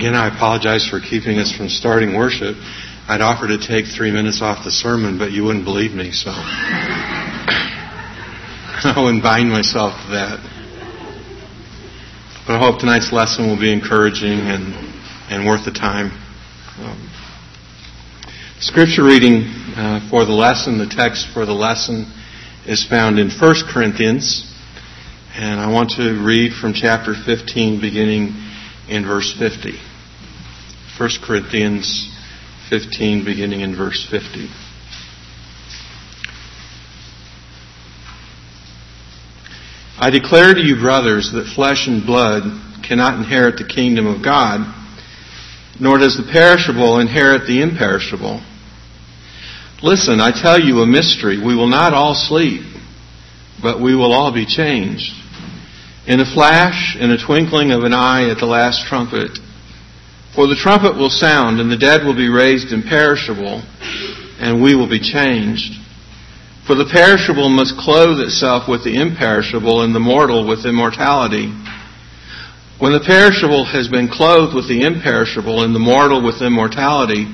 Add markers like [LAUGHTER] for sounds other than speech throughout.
Again, I apologize for keeping us from starting worship. I'd offer to take three minutes off the sermon, but you wouldn't believe me, so [LAUGHS] I wouldn't bind myself to that. But I hope tonight's lesson will be encouraging and, and worth the time. Um, scripture reading uh, for the lesson, the text for the lesson, is found in 1 Corinthians. And I want to read from chapter 15, beginning in verse 50. 1 Corinthians 15, beginning in verse 50. I declare to you, brothers, that flesh and blood cannot inherit the kingdom of God, nor does the perishable inherit the imperishable. Listen, I tell you a mystery. We will not all sleep, but we will all be changed in a flash, in a twinkling of an eye at the last trumpet. For the trumpet will sound, and the dead will be raised imperishable, and we will be changed. For the perishable must clothe itself with the imperishable, and the mortal with immortality. When the perishable has been clothed with the imperishable, and the mortal with immortality,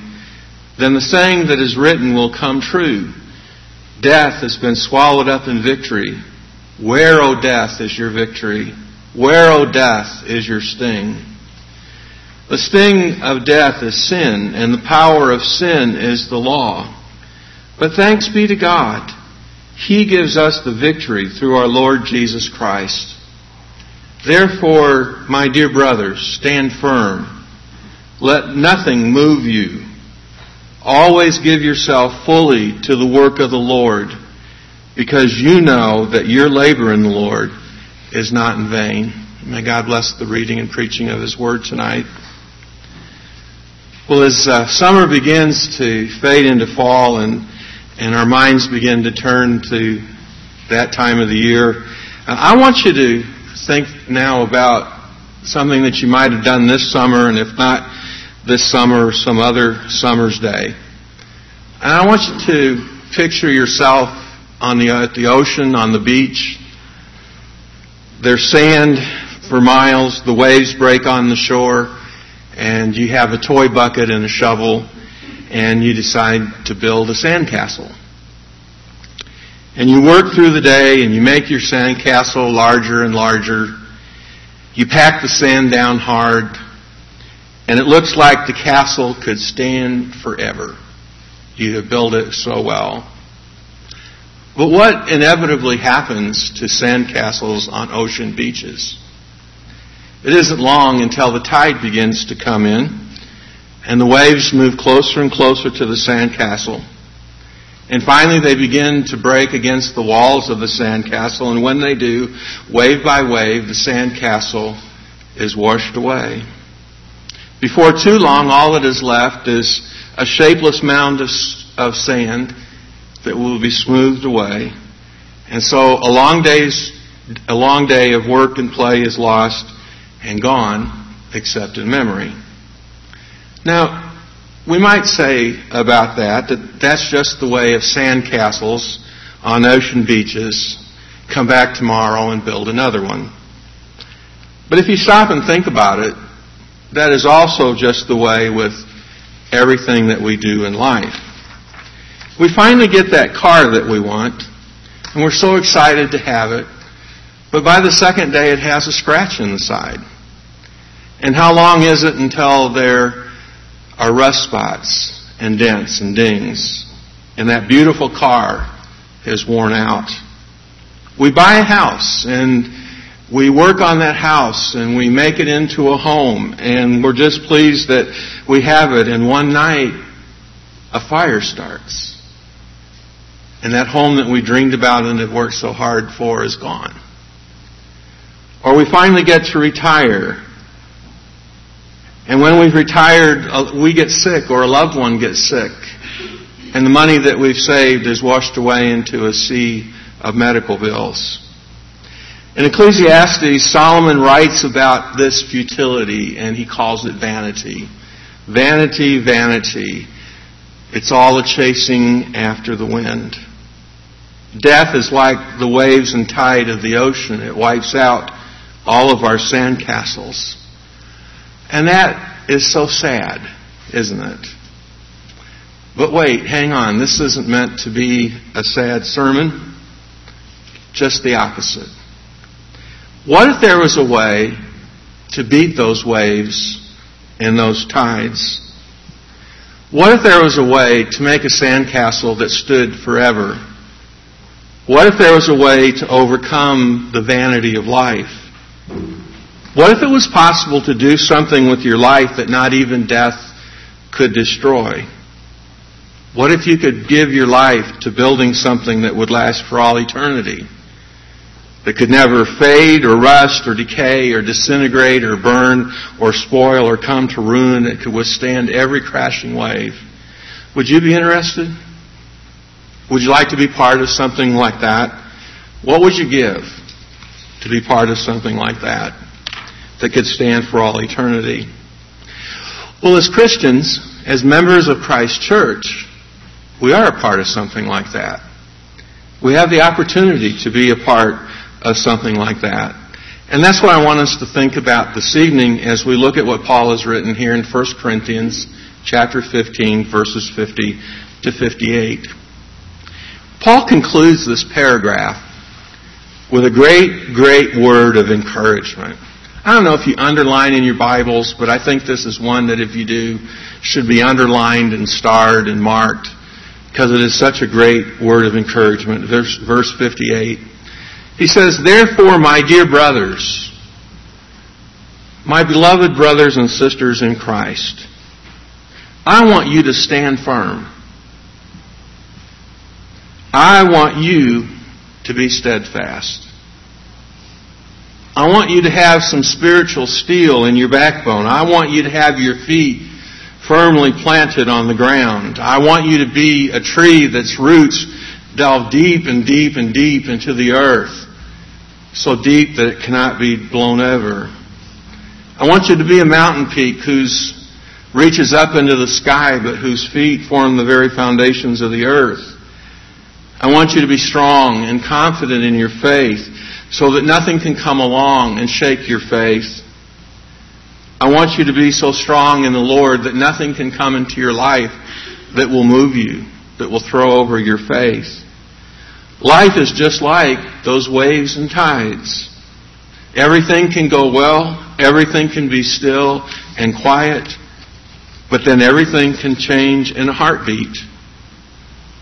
then the saying that is written will come true. Death has been swallowed up in victory. Where, O death, is your victory? Where, O death, is your sting? The sting of death is sin, and the power of sin is the law. But thanks be to God. He gives us the victory through our Lord Jesus Christ. Therefore, my dear brothers, stand firm. Let nothing move you. Always give yourself fully to the work of the Lord because you know that your labor in the Lord is not in vain. May God bless the reading and preaching of His Word tonight. Well, as uh, summer begins to fade into fall and, and our minds begin to turn to that time of the year, uh, I want you to think now about something that you might have done this summer, and if not this summer, some other summer's day. And I want you to picture yourself on the, at the ocean, on the beach. There's sand for miles. The waves break on the shore. And you have a toy bucket and a shovel. And you decide to build a sandcastle. And you work through the day and you make your sandcastle larger and larger. You pack the sand down hard. And it looks like the castle could stand forever. You have built it so well. But what inevitably happens to sandcastles on ocean beaches? It isn't long until the tide begins to come in and the waves move closer and closer to the sandcastle. And finally they begin to break against the walls of the sandcastle and when they do, wave by wave, the sandcastle is washed away. Before too long, all that is left is a shapeless mound of, of sand that will be smoothed away. And so a long day's a long day of work and play is lost and gone, except in memory. Now, we might say about that that that's just the way of sandcastles on ocean beaches. Come back tomorrow and build another one. But if you stop and think about it, that is also just the way with everything that we do in life. We finally get that car that we want, and we're so excited to have it, but by the second day it has a scratch in the side. And how long is it until there are rust spots and dents and dings, and that beautiful car is worn out? We buy a house, and we work on that house, and we make it into a home, and we're just pleased that we have it, and one night, a fire starts and that home that we dreamed about and had worked so hard for is gone. Or we finally get to retire. And when we've retired, uh, we get sick or a loved one gets sick. And the money that we've saved is washed away into a sea of medical bills. In Ecclesiastes, Solomon writes about this futility and he calls it vanity. Vanity, vanity. It's all a chasing after the wind. Death is like the waves and tide of the ocean. It wipes out all of our sandcastles. And that is so sad, isn't it? But wait, hang on. This isn't meant to be a sad sermon. Just the opposite. What if there was a way to beat those waves and those tides? What if there was a way to make a sandcastle that stood forever? What if there was a way to overcome the vanity of life? What if it was possible to do something with your life that not even death could destroy? What if you could give your life to building something that would last for all eternity? That could never fade or rust or decay or disintegrate or burn or spoil or come to ruin. It could withstand every crashing wave. Would you be interested? Would you like to be part of something like that? What would you give to be part of something like that? That could stand for all eternity. Well, as Christians, as members of Christ Church, we are a part of something like that. We have the opportunity to be a part of something like that. And that's what I want us to think about this evening as we look at what Paul has written here in 1 Corinthians chapter 15 verses 50 to 58. Paul concludes this paragraph with a great, great word of encouragement. I don't know if you underline in your Bibles, but I think this is one that if you do, should be underlined and starred and marked because it is such a great word of encouragement. Verse, verse 58. He says, Therefore, my dear brothers, my beloved brothers and sisters in Christ, I want you to stand firm. I want you to be steadfast. I want you to have some spiritual steel in your backbone. I want you to have your feet firmly planted on the ground. I want you to be a tree that's roots delve deep and deep and deep into the earth. So deep that it cannot be blown over. I want you to be a mountain peak whose reaches up into the sky but whose feet form the very foundations of the earth. I want you to be strong and confident in your faith so that nothing can come along and shake your faith. I want you to be so strong in the Lord that nothing can come into your life that will move you, that will throw over your faith. Life is just like those waves and tides. Everything can go well, everything can be still and quiet, but then everything can change in a heartbeat.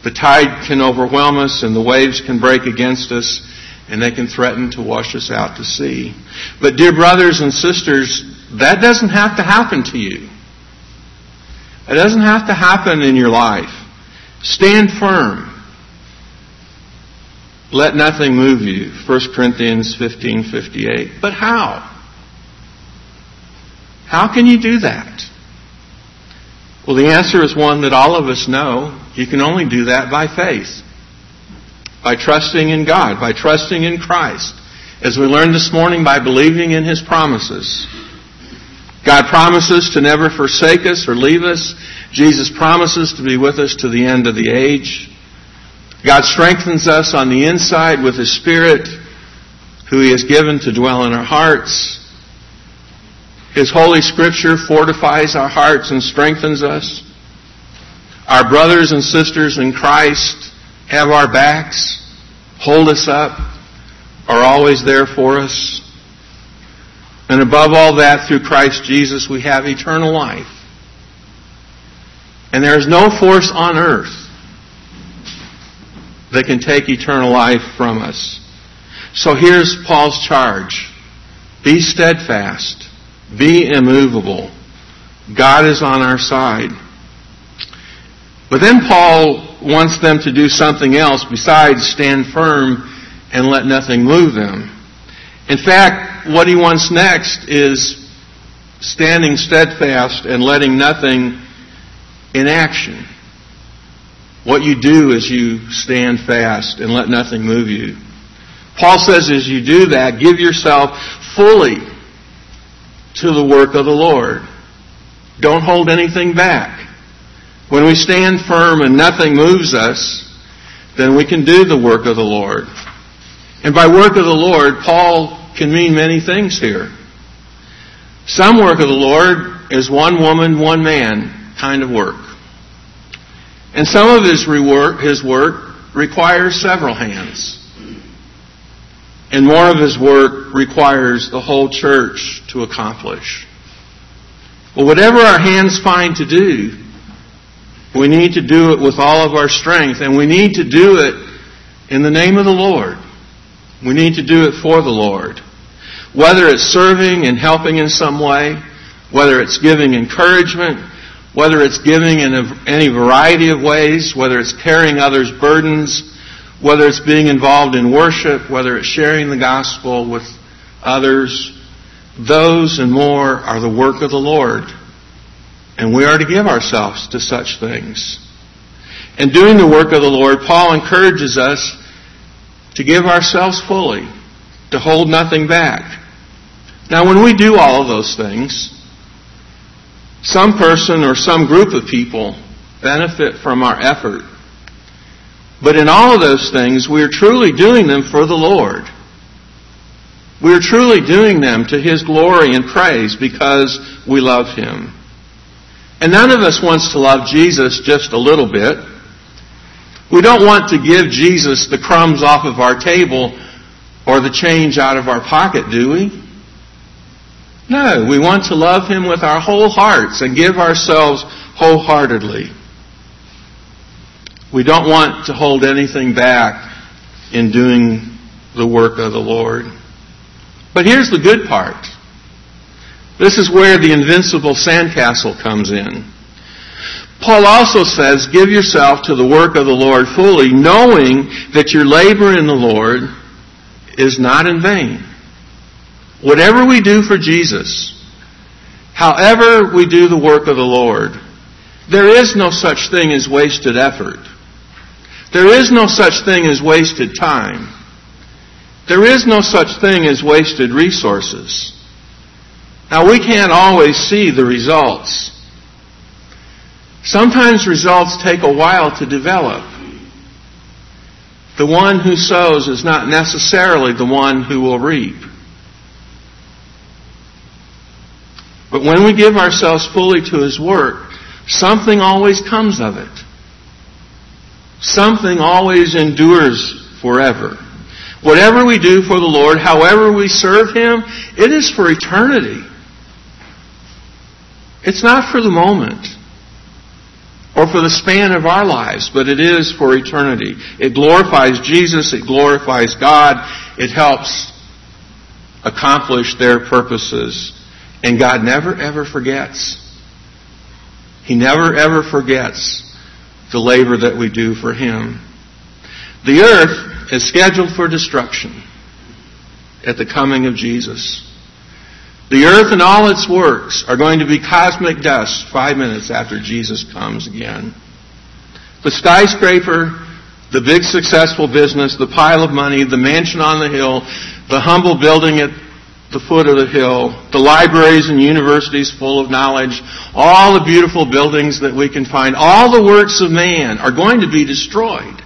The tide can overwhelm us and the waves can break against us and they can threaten to wash us out to sea. But dear brothers and sisters, that doesn't have to happen to you. It doesn't have to happen in your life. Stand firm. Let nothing move you. 1 Corinthians 15:58. But how? How can you do that? Well, the answer is one that all of us know. You can only do that by faith by trusting in God, by trusting in Christ. As we learned this morning, by believing in His promises. God promises to never forsake us or leave us. Jesus promises to be with us to the end of the age. God strengthens us on the inside with His Spirit, who He has given to dwell in our hearts. His Holy Scripture fortifies our hearts and strengthens us. Our brothers and sisters in Christ have our backs, hold us up, are always there for us. And above all that, through Christ Jesus, we have eternal life. And there is no force on earth that can take eternal life from us. So here's Paul's charge. Be steadfast. Be immovable. God is on our side. But then Paul wants them to do something else besides stand firm and let nothing move them. In fact, what he wants next is standing steadfast and letting nothing in action. What you do is you stand fast and let nothing move you. Paul says as you do that, give yourself fully to the work of the Lord. Don't hold anything back. When we stand firm and nothing moves us, then we can do the work of the Lord. And by work of the Lord, Paul can mean many things here. Some work of the Lord is one woman, one man kind of work. And some of his, rework, his work requires several hands. And more of his work requires the whole church to accomplish. Well, whatever our hands find to do, we need to do it with all of our strength, and we need to do it in the name of the Lord. We need to do it for the Lord. Whether it's serving and helping in some way, whether it's giving encouragement, whether it's giving in any variety of ways, whether it's carrying others' burdens, whether it's being involved in worship, whether it's sharing the gospel with others, those and more are the work of the Lord. And we are to give ourselves to such things. In doing the work of the Lord, Paul encourages us to give ourselves fully, to hold nothing back. Now, when we do all of those things, some person or some group of people benefit from our effort. But in all of those things, we are truly doing them for the Lord. We are truly doing them to His glory and praise because we love Him. And none of us wants to love Jesus just a little bit. We don't want to give Jesus the crumbs off of our table or the change out of our pocket, do we? No, we want to love Him with our whole hearts and give ourselves wholeheartedly. We don't want to hold anything back in doing the work of the Lord. But here's the good part. This is where the invincible sandcastle comes in. Paul also says, give yourself to the work of the Lord fully, knowing that your labor in the Lord is not in vain. Whatever we do for Jesus, however we do the work of the Lord, there is no such thing as wasted effort. There is no such thing as wasted time. There is no such thing as wasted resources. Now we can't always see the results. Sometimes results take a while to develop. The one who sows is not necessarily the one who will reap. But when we give ourselves fully to His work, something always comes of it. Something always endures forever. Whatever we do for the Lord, however we serve Him, it is for eternity. It's not for the moment or for the span of our lives, but it is for eternity. It glorifies Jesus, it glorifies God, it helps accomplish their purposes and God never ever forgets. He never ever forgets the labor that we do for Him. The earth is scheduled for destruction at the coming of Jesus. The earth and all its works are going to be cosmic dust five minutes after Jesus comes again. The skyscraper, the big successful business, the pile of money, the mansion on the hill, the humble building at the foot of the hill, the libraries and universities full of knowledge, all the beautiful buildings that we can find, all the works of man are going to be destroyed.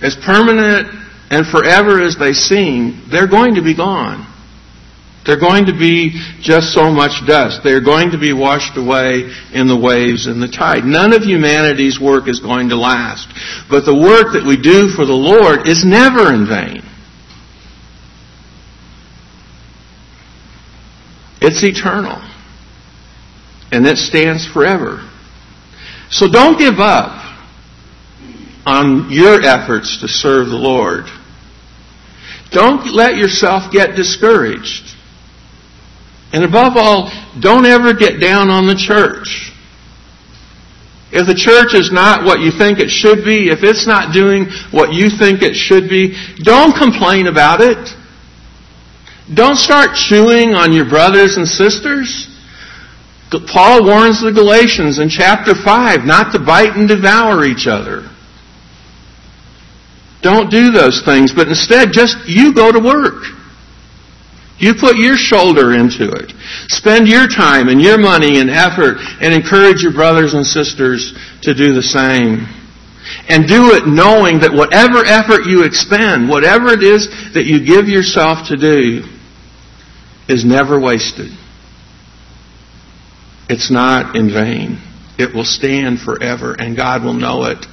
As permanent and forever as they seem, they're going to be gone. They're going to be just so much dust. They're going to be washed away in the waves and the tide. None of humanity's work is going to last. But the work that we do for the Lord is never in vain. It's eternal. And it stands forever. So don't give up on your efforts to serve the Lord. Don't let yourself get discouraged. And above all, don't ever get down on the church. If the church is not what you think it should be, if it's not doing what you think it should be, don't complain about it. Don't start chewing on your brothers and sisters. Paul warns the Galatians in chapter 5 not to bite and devour each other. Don't do those things, but instead just you go to work. You put your shoulder into it. Spend your time and your money and effort and encourage your brothers and sisters to do the same. And do it knowing that whatever effort you expend, whatever it is that you give yourself to do, is never wasted. it's not in vain. It will stand forever, and God will know it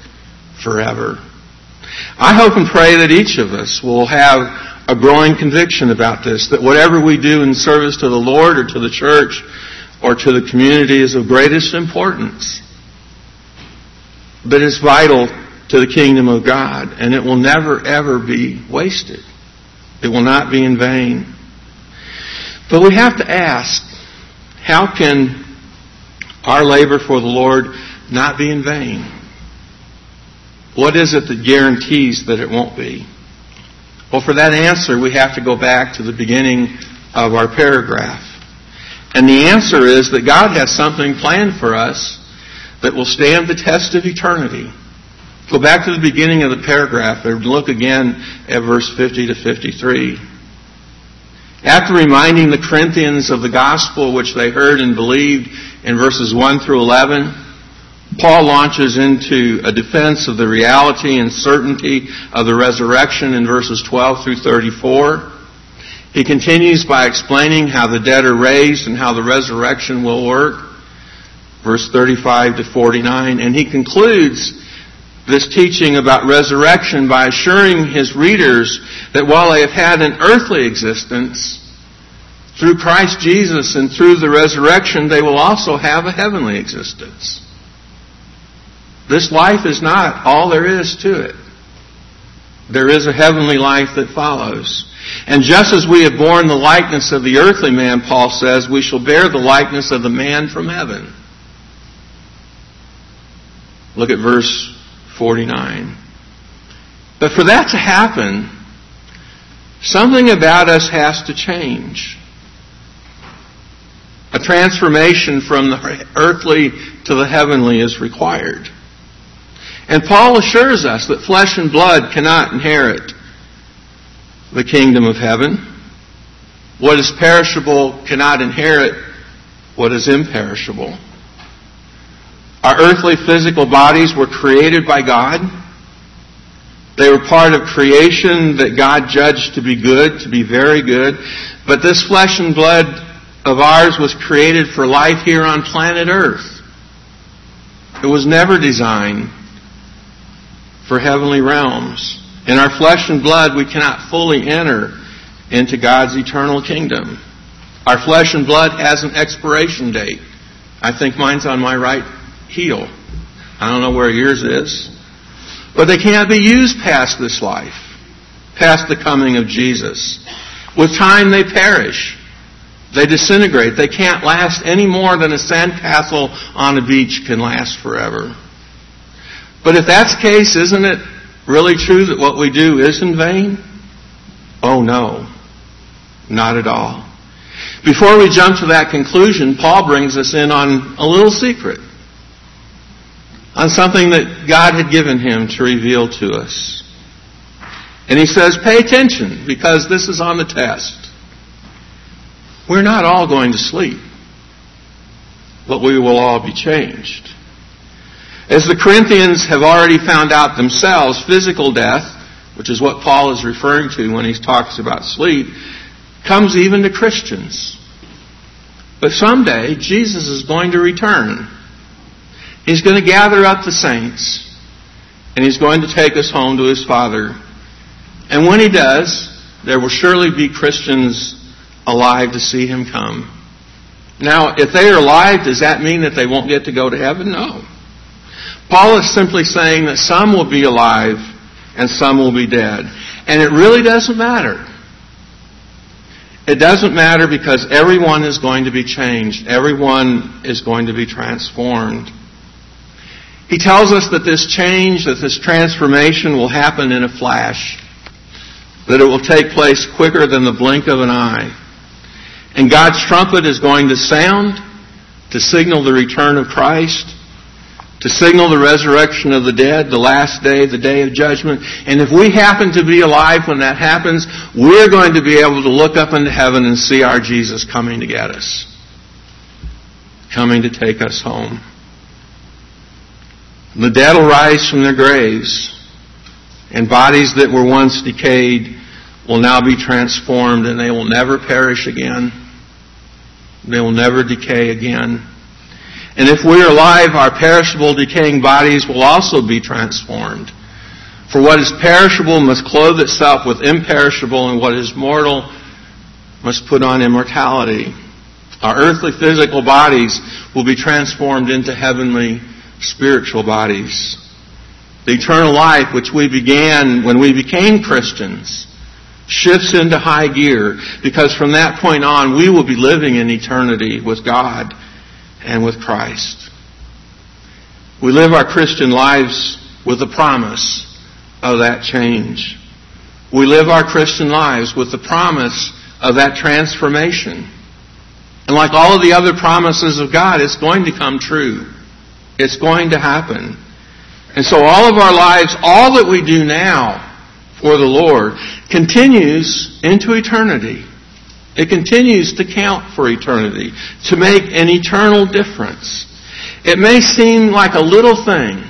forever. I hope and pray that each of us will have a growing conviction about this, that whatever we do in service to the Lord or to the church or to the community is of greatest importance. But it's vital to the kingdom of God, and it will never ever be wasted. It will not be in vain. But we have to ask, how can our labor for the Lord not be in vain? What is it that guarantees that it won't be? Well, for that answer, we have to go back to the beginning of our paragraph. And the answer is that God has something planned for us that will stand the test of eternity. Go back to the beginning of the paragraph and look again at verse 50 to 53. After reminding the Corinthians of the gospel which they heard and believed in verses 1 through 11, Paul launches into a defense of the reality and certainty of the resurrection in verses 12 through 34. He continues by explaining how the dead are raised and how the resurrection will work, verse 35 to 49, and he concludes this teaching about resurrection by assuring his readers that while they have had an earthly existence, through Christ Jesus and through the resurrection, they will also have a heavenly existence. This life is not all there is to it. There is a heavenly life that follows. And just as we have borne the likeness of the earthly man, Paul says, we shall bear the likeness of the man from heaven. Look at verse 49. But for that to happen, something about us has to change. A transformation from the earthly to the heavenly is required. And Paul assures us that flesh and blood cannot inherit the kingdom of heaven. What is perishable cannot inherit what is imperishable. Our earthly physical bodies were created by God. They were part of creation that God judged to be good, to be very good. But this flesh and blood of ours was created for life here on planet Earth. It was never designed for heavenly realms. In our flesh and blood, we cannot fully enter into God's eternal kingdom. Our flesh and blood has an expiration date. I think mine's on my right heel. I don't know where yours is. But they can't be used past this life, past the coming of Jesus. With time, they perish. They disintegrate. They can't last any more than a sandcastle on a beach can last forever. But if that's the case, isn't it really true that what we do is in vain? Oh no, not at all. Before we jump to that conclusion, Paul brings us in on a little secret. On something that God had given him to reveal to us. And he says, pay attention because this is on the test. We're not all going to sleep, but we will all be changed. As the Corinthians have already found out themselves, physical death, which is what Paul is referring to when he talks about sleep, comes even to Christians. But someday, Jesus is going to return. He's going to gather up the saints, and he's going to take us home to his Father. And when he does, there will surely be Christians alive to see him come. Now, if they are alive, does that mean that they won't get to go to heaven? No. Paul is simply saying that some will be alive and some will be dead. And it really doesn't matter. It doesn't matter because everyone is going to be changed. Everyone is going to be transformed. He tells us that this change, that this transformation will happen in a flash. That it will take place quicker than the blink of an eye. And God's trumpet is going to sound to signal the return of Christ to signal the resurrection of the dead, the last day, the day of judgment. And if we happen to be alive when that happens, we're going to be able to look up into heaven and see our Jesus coming to get us. Coming to take us home. The dead will rise from their graves, and bodies that were once decayed will now be transformed, and they will never perish again. They will never decay again. And if we are alive, our perishable, decaying bodies will also be transformed. For what is perishable must clothe itself with imperishable, and what is mortal must put on immortality. Our earthly physical bodies will be transformed into heavenly spiritual bodies. The eternal life which we began when we became Christians shifts into high gear because from that point on we will be living in eternity with God and with Christ. We live our Christian lives with the promise of that change. We live our Christian lives with the promise of that transformation. And like all of the other promises of God, it's going to come true. It's going to happen. And so all of our lives, all that we do now for the Lord, continues into eternity. It continues to count for eternity, to make an eternal difference. It may seem like a little thing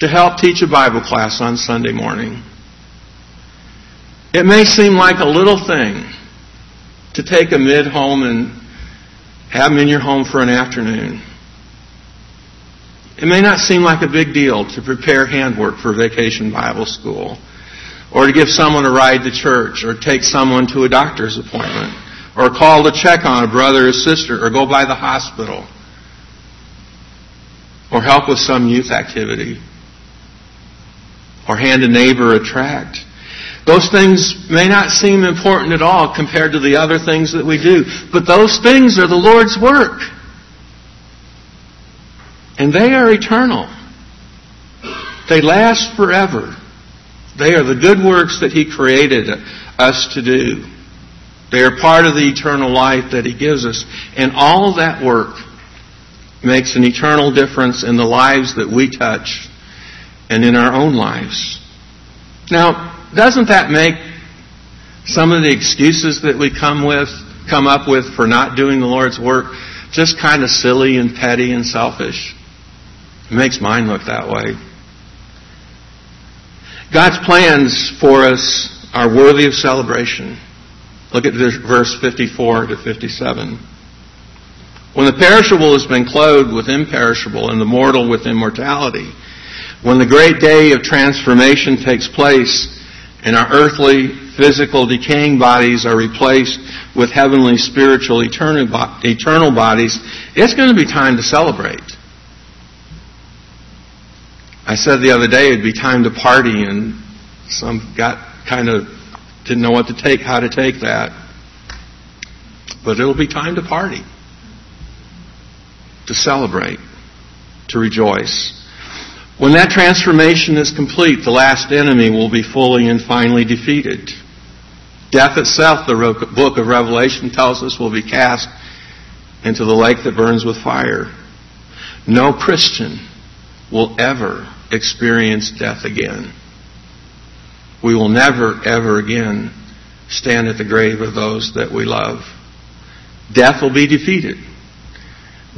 to help teach a Bible class on Sunday morning. It may seem like a little thing to take a mid home and have them in your home for an afternoon. It may not seem like a big deal to prepare handwork for vacation Bible school, or to give someone a ride to church, or take someone to a doctor's appointment, or call to check on a brother or sister, or go by the hospital, or help with some youth activity, or hand a neighbor a tract. Those things may not seem important at all compared to the other things that we do, but those things are the Lord's work. And they are eternal. They last forever. They are the good works that He created us to do. They are part of the eternal life that He gives us. And all that work makes an eternal difference in the lives that we touch and in our own lives. Now, doesn't that make some of the excuses that we come with, come up with for not doing the Lord's work just kind of silly and petty and selfish? It makes mine look that way. God's plans for us are worthy of celebration. Look at verse 54 to 57. When the perishable has been clothed with imperishable and the mortal with immortality, when the great day of transformation takes place, and our earthly, physical, decaying bodies are replaced with heavenly, spiritual, eternal bodies, it's going to be time to celebrate. I said the other day it'd be time to party, and some got kind of didn't know what to take, how to take that. But it'll be time to party, to celebrate, to rejoice. When that transformation is complete, the last enemy will be fully and finally defeated. Death itself, the book of Revelation tells us, will be cast into the lake that burns with fire. No Christian will ever experience death again. We will never, ever again stand at the grave of those that we love. Death will be defeated.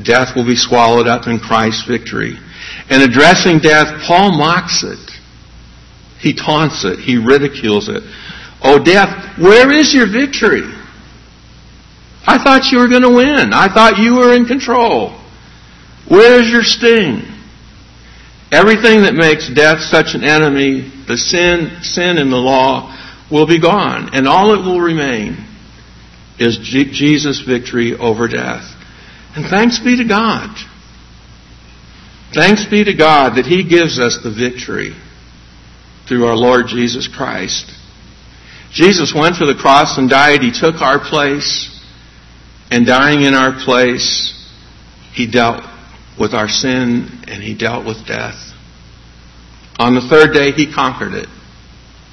Death will be swallowed up in Christ's victory. And addressing death, Paul mocks it. He taunts it. He ridicules it. Oh, death, where is your victory? I thought you were going to win. I thought you were in control. Where is your sting? Everything that makes death such an enemy, the sin, sin in the law, will be gone. And all that will remain is Jesus' victory over death. And thanks be to God. Thanks be to God that He gives us the victory through our Lord Jesus Christ. Jesus went to the cross and died. He took our place. And dying in our place, He dealt with our sin and He dealt with death. On the third day, He conquered it.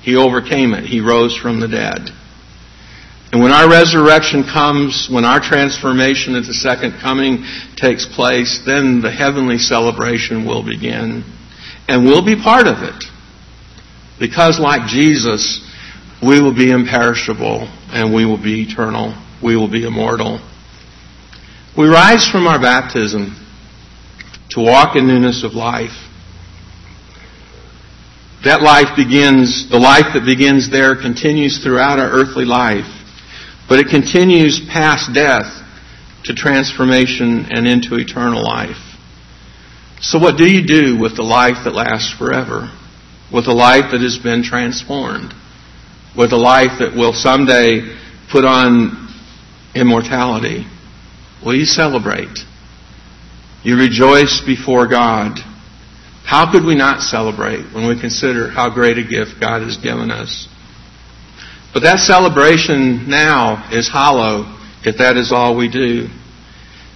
He overcame it. He rose from the dead. And when our resurrection comes, when our transformation at the second coming takes place, then the heavenly celebration will begin. And we'll be part of it. Because like Jesus, we will be imperishable and we will be eternal. We will be immortal. We rise from our baptism to walk in newness of life. That life begins, the life that begins there continues throughout our earthly life. But it continues past death to transformation and into eternal life. So what do you do with the life that lasts forever? With a life that has been transformed? With a life that will someday put on immortality? Will you celebrate. You rejoice before God. How could we not celebrate when we consider how great a gift God has given us? But that celebration now is hollow if that is all we do.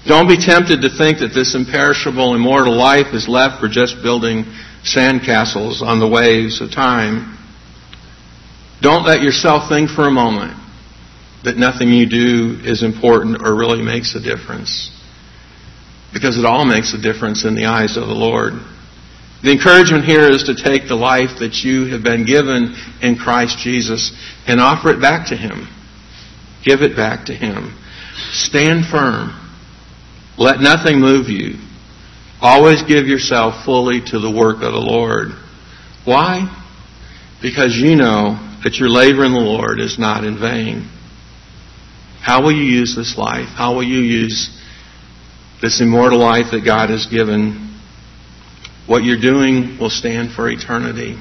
Don't be tempted to think that this imperishable, immortal life is left for just building sandcastles on the waves of time. Don't let yourself think for a moment that nothing you do is important or really makes a difference. Because it all makes a difference in the eyes of the Lord. The encouragement here is to take the life that you have been given in Christ Jesus and offer it back to Him. Give it back to Him. Stand firm. Let nothing move you. Always give yourself fully to the work of the Lord. Why? Because you know that your labor in the Lord is not in vain. How will you use this life? How will you use this immortal life that God has given? What you're doing will stand for eternity.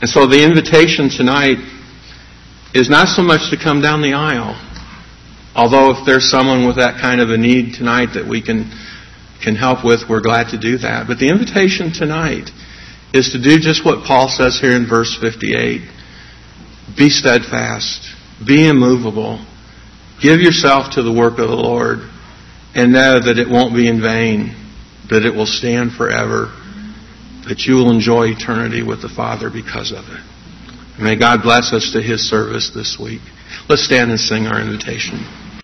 And so the invitation tonight is not so much to come down the aisle, Although if there's someone with that kind of a need tonight that we can can help with, we're glad to do that. But the invitation tonight is to do just what Paul says here in verse 58. Be steadfast. Be immovable. Give yourself to the work of the Lord and know that it won't be in vain, that it will stand forever, that you will enjoy eternity with the Father because of it. May God bless us to His service this week. Let's stand and sing our invitation.